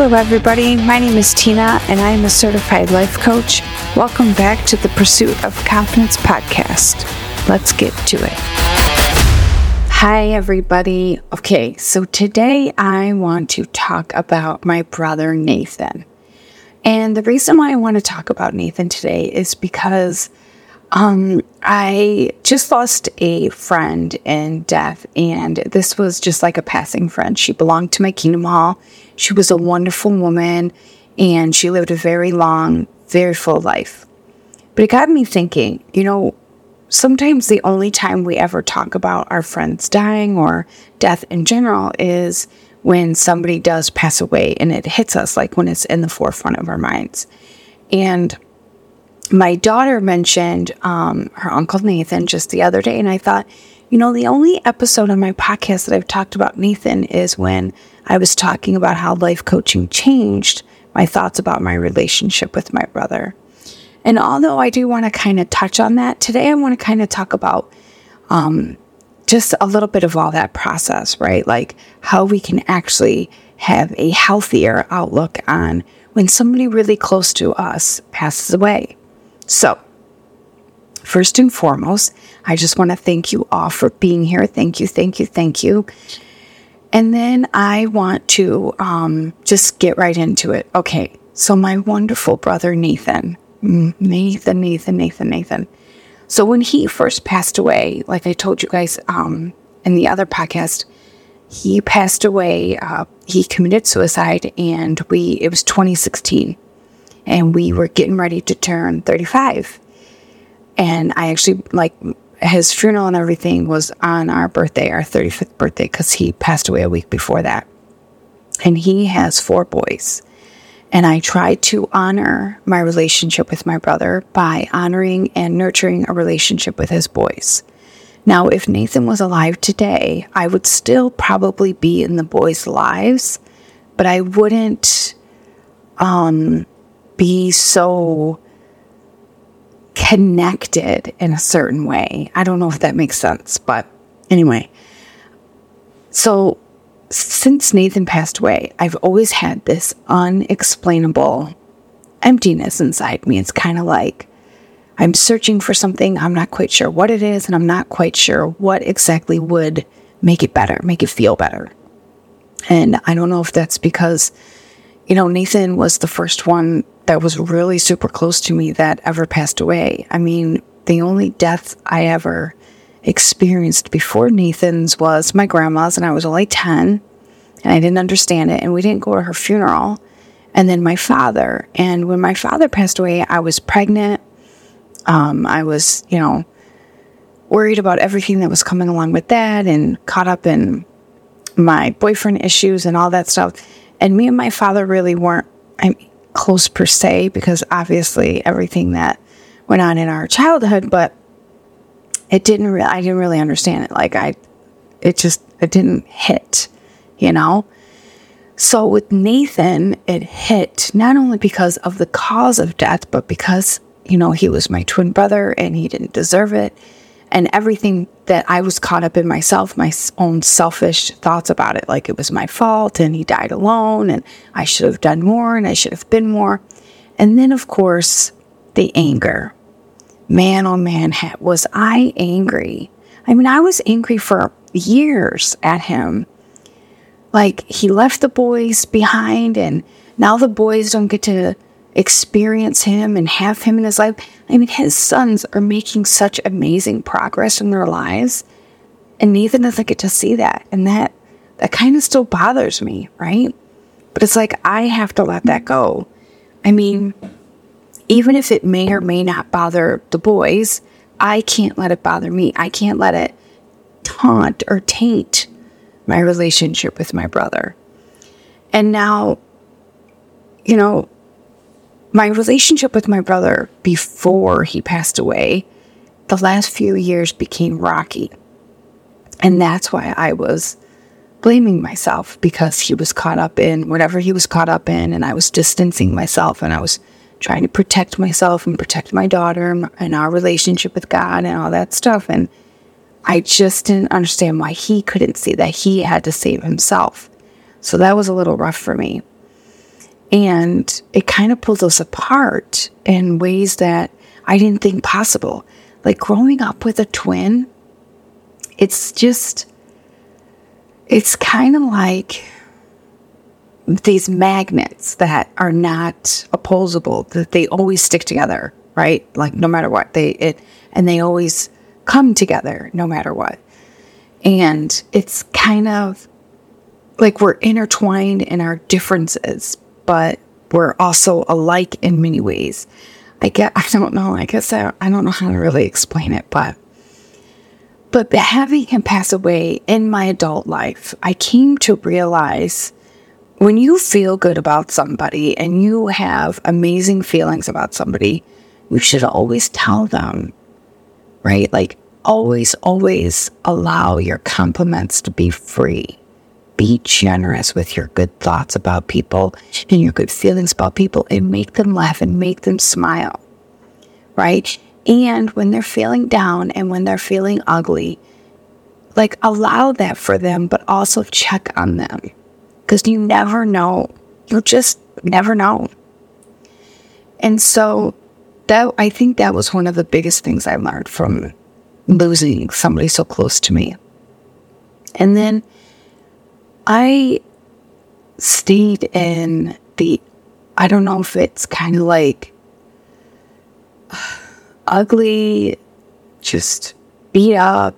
Hello, everybody. My name is Tina, and I am a certified life coach. Welcome back to the Pursuit of Confidence podcast. Let's get to it. Hi, everybody. Okay, so today I want to talk about my brother Nathan. And the reason why I want to talk about Nathan today is because um, I just lost a friend in death, and this was just like a passing friend. She belonged to my Kingdom Hall. She was a wonderful woman, and she lived a very long, very full life. But it got me thinking, you know, sometimes the only time we ever talk about our friends dying or death in general is when somebody does pass away and it hits us, like when it's in the forefront of our minds. And my daughter mentioned um, her uncle Nathan just the other day, and I thought, you know, the only episode on my podcast that I've talked about Nathan is when I was talking about how life coaching changed my thoughts about my relationship with my brother. And although I do want to kind of touch on that today, I want to kind of talk about um, just a little bit of all that process, right? Like how we can actually have a healthier outlook on when somebody really close to us passes away. So, first and foremost, I just want to thank you all for being here. Thank you, thank you, thank you. And then I want to um, just get right into it. Okay, so my wonderful brother Nathan, Nathan, Nathan, Nathan, Nathan. So when he first passed away, like I told you guys um, in the other podcast, he passed away. Uh, he committed suicide, and we it was 2016 and we were getting ready to turn 35. And I actually, like, his funeral and everything was on our birthday, our 35th birthday, because he passed away a week before that. And he has four boys. And I tried to honor my relationship with my brother by honoring and nurturing a relationship with his boys. Now, if Nathan was alive today, I would still probably be in the boys' lives, but I wouldn't um, be so connected in a certain way. I don't know if that makes sense, but anyway. So, since Nathan passed away, I've always had this unexplainable emptiness inside me. It's kind of like I'm searching for something, I'm not quite sure what it is, and I'm not quite sure what exactly would make it better, make it feel better. And I don't know if that's because, you know, Nathan was the first one that was really super close to me that ever passed away. I mean, the only death I ever experienced before Nathan's was my grandma's, and I was only 10 and I didn't understand it. And we didn't go to her funeral. And then my father. And when my father passed away, I was pregnant. Um, I was, you know, worried about everything that was coming along with that and caught up in my boyfriend issues and all that stuff. And me and my father really weren't, I mean, close per se because obviously everything that went on in our childhood, but it didn't really, I didn't really understand it. Like I, it just, it didn't hit, you know? So with Nathan, it hit not only because of the cause of death, but because, you know, he was my twin brother and he didn't deserve it and everything that I was caught up in myself, my own selfish thoughts about it, like it was my fault and he died alone and I should have done more and I should have been more. And then, of course, the anger. Man, oh man, was I angry. I mean, I was angry for years at him. Like, he left the boys behind, and now the boys don't get to experience him and have him in his life. I mean, his sons are making such amazing progress in their lives, and Nathan doesn't get to see that. And that that kind of still bothers me, right? But it's like I have to let that go. I mean, even if it may or may not bother the boys, I can't let it bother me. I can't let it taunt or taint my relationship with my brother. And now, you know, my relationship with my brother before he passed away, the last few years became rocky. And that's why I was blaming myself because he was caught up in whatever he was caught up in, and I was distancing myself and I was trying to protect myself and protect my daughter and our relationship with God and all that stuff. And I just didn't understand why he couldn't see that he had to save himself. So that was a little rough for me. And it kind of pulls us apart in ways that I didn't think possible. Like growing up with a twin, it's just, it's kind of like these magnets that are not opposable, that they always stick together, right? Like no matter what, they, it, and they always come together no matter what. And it's kind of like we're intertwined in our differences, but we're also alike in many ways. I get, I don't know, I guess I, I don't know how to really explain it, but but having him pass away in my adult life, I came to realize when you feel good about somebody and you have amazing feelings about somebody, you should always tell them, right? Like, always, always allow your compliments to be free be generous with your good thoughts about people and your good feelings about people and make them laugh and make them smile. Right? And when they're feeling down and when they're feeling ugly, like allow that for them, but also check on them because you never know. You'll just never know. And so that I think that was one of the biggest things I learned from losing somebody so close to me. And then I stayed in the, I don't know if it's kind of like ugly, just beat up,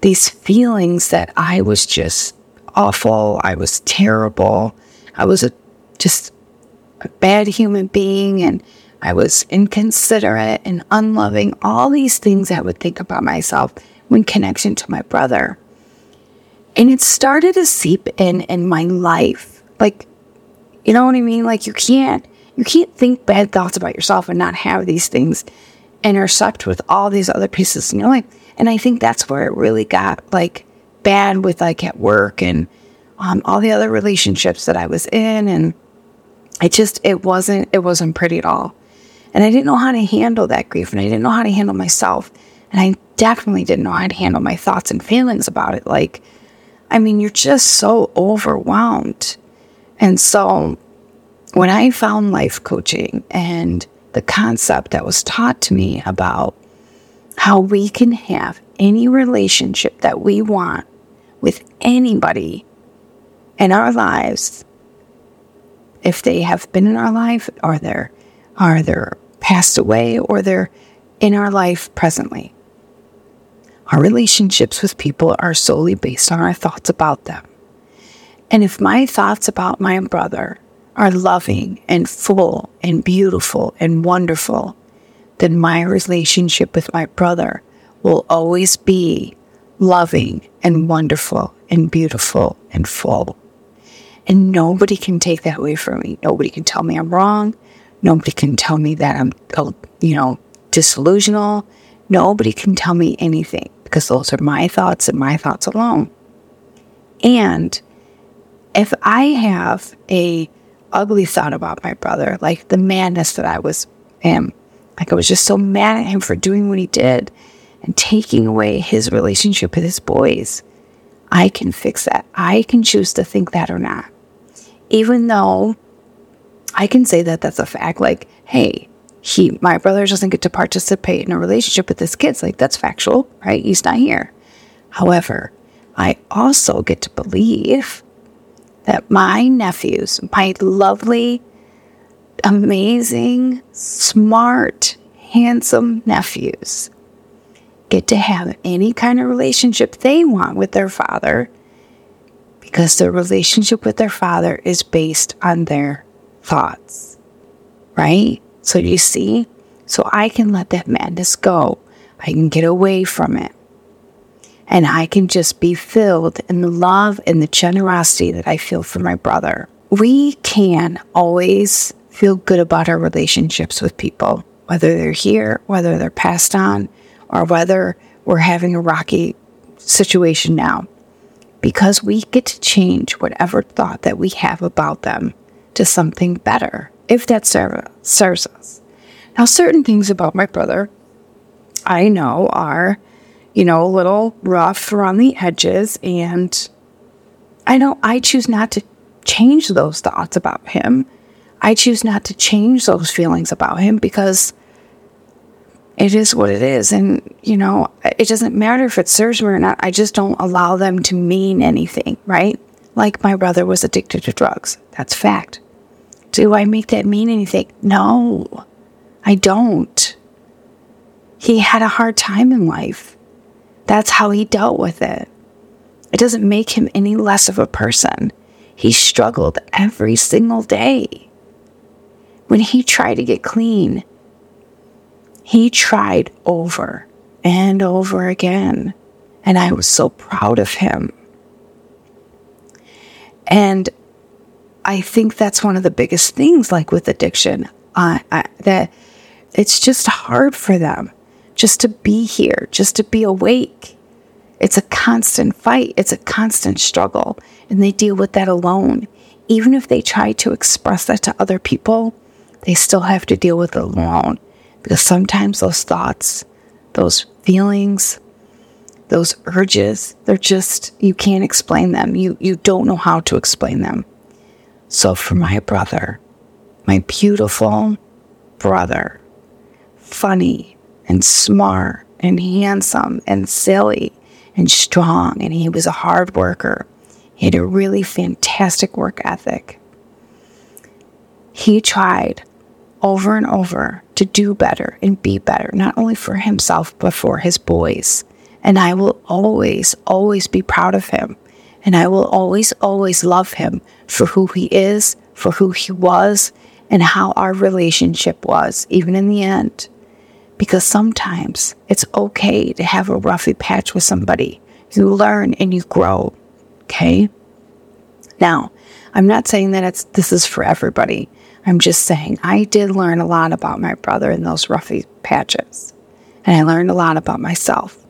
these feelings that I was just awful. I was terrible. I was a just a bad human being and I was inconsiderate and unloving. All these things I would think about myself when connection to my brother. And it started to seep in in my life. Like, you know what I mean? Like you can't you can't think bad thoughts about yourself and not have these things intersect with all these other pieces in your life. And I think that's where it really got like bad with like at work and um, all the other relationships that I was in. And it just, it wasn't, it wasn't pretty at all. And I didn't know how to handle that grief and I didn't know how to handle myself. And I definitely didn't know how to handle my thoughts and feelings about it. Like, I mean, you're just so overwhelmed. And so when I found life coaching and the concept that was taught to me about how we can have any relationship that we want with anybody in our lives, if they have been in our life or they're, are they're passed away or they're in our life presently. Our relationships with people are solely based on our thoughts about them. And if my thoughts about my brother are loving and full and beautiful and wonderful, then my relationship with my brother will always be loving and wonderful and beautiful and full. And nobody can take that away from me. Nobody can tell me I'm wrong. Nobody can tell me that I'm, you know, disillusional. Nobody can tell me anything because those are my thoughts and my thoughts alone. And if I have a ugly thought about my brother, like the madness that I was him, like I was just so mad at him for doing what he did and taking away his relationship with his boys, I can fix that. I can choose to think that or not. Even though I can say that that's a fact, like, hey, he my brother doesn't get to participate in a relationship with his kids. Like that's factual right? He's not here. However i also get to believe that my nephews my lovely amazing smart handsome nephews get to have any kind of relationship they want with their father because their relationship with their father is based on their thoughts right so you see? So I can let that madness go. I can get away from it. And I can just be filled in the love and the generosity that I feel for my brother. We can always feel good about our relationships with people, whether they're here, whether they're passed on, or whether we're having a rocky situation now, because we get to change whatever thought that we have about them to something better if that serve, serves us. Now, certain things about my brother I know are, you know, a little rough around the edges, and I know I choose not to change those thoughts about him I choose not to change those feelings about him because it is what it is. And, you know, it doesn't matter if it serves me or not. I just don't allow them to mean anything, right? Like my brother was addicted to drugs. That's fact. Do I make that mean anything? No, I don't. He had a hard time in life. That's how he dealt with it. It doesn't make him any less of a person. He struggled every single day. When he tried to get clean, he tried over and over again. And I was so proud of him. And I think that's one of the biggest things, like with addiction, uh, I, that it's just hard for them just to be here, just to be awake. It's a constant fight, it's a constant struggle, and they deal with that alone. Even if they try to express that to other people, they still have to deal with it alone because sometimes those thoughts, those feelings, those urges, they're just you can't explain them. You you don't know how to explain them. So for my brother, my beautiful brother, funny and smart and handsome and silly and strong and he was a hard worker. He had a really fantastic work ethic. He tried over and over to do better and be better, not only for himself, but for his boys. And I will always, always be proud of him. And I will always, always love him for who he is, for who he was, and how our relationship was, even in the end. Because sometimes it's okay to have a roughy patch with somebody. You learn and you grow. Okay? Now, I'm not saying that it's this is for everybody. I'm just saying, I did learn a lot about my brother in those roughy patches. And I learned a lot about myself.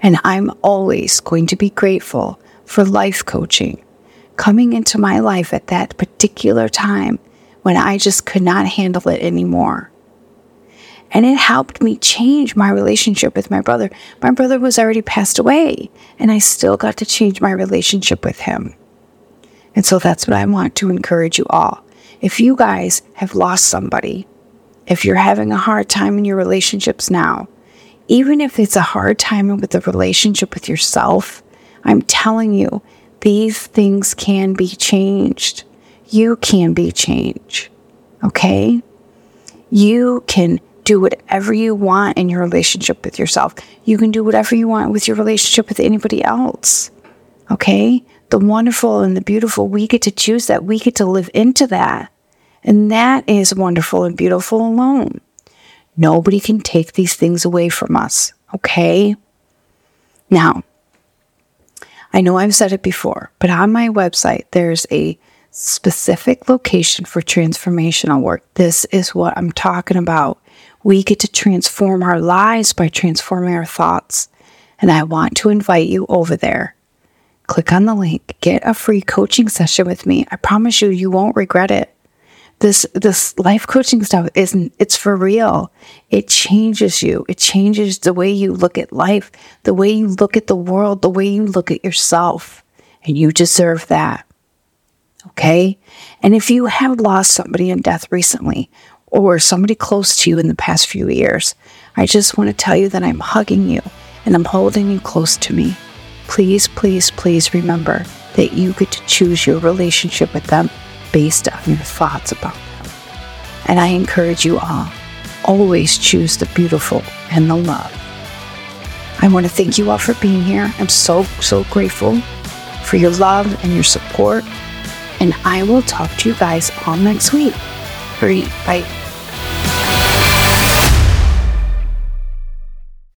And I'm always going to be grateful for life coaching coming into my life at that particular time when I just could not handle it anymore. And it helped me change my relationship with my brother. My brother was already passed away, and I still got to change my relationship with him. And so that's what I want to encourage you all. If you guys have lost somebody, if you're having a hard time in your relationships now, even if it's a hard time with the relationship with yourself, I'm telling you, these things can be changed. You can be changed. Okay? You can do whatever you want in your relationship with yourself. You can do whatever you want with your relationship with anybody else. Okay? The wonderful and the beautiful, we get to choose that. We get to live into that. And that is wonderful and beautiful alone. Nobody can take these things away from us, okay? Now, I know I've said it before, but on my website, there's a specific location for transformational work. This is what I'm talking about. We get to transform our lives by transforming our thoughts. And I want to invite you over there. Click on the link, get a free coaching session with me. I promise you, you won't regret it this this life coaching stuff isn't it's for real. It changes you. It changes the way you look at life the way you look at the world the way you look at yourself. And you deserve that. Okay? And if you have lost somebody in death recently or somebody close to you in the past few years i just want to tell you that i'm hugging you and i'm holding you close to me. Please please please remember that you get to choose your relationship with them based on your thoughts about them. And I encourage you all always choose the beautiful and the love. I want to thank you all for being here. I'm so, so grateful for your love and your support. And I will talk to you guys all next week. Great, Bye.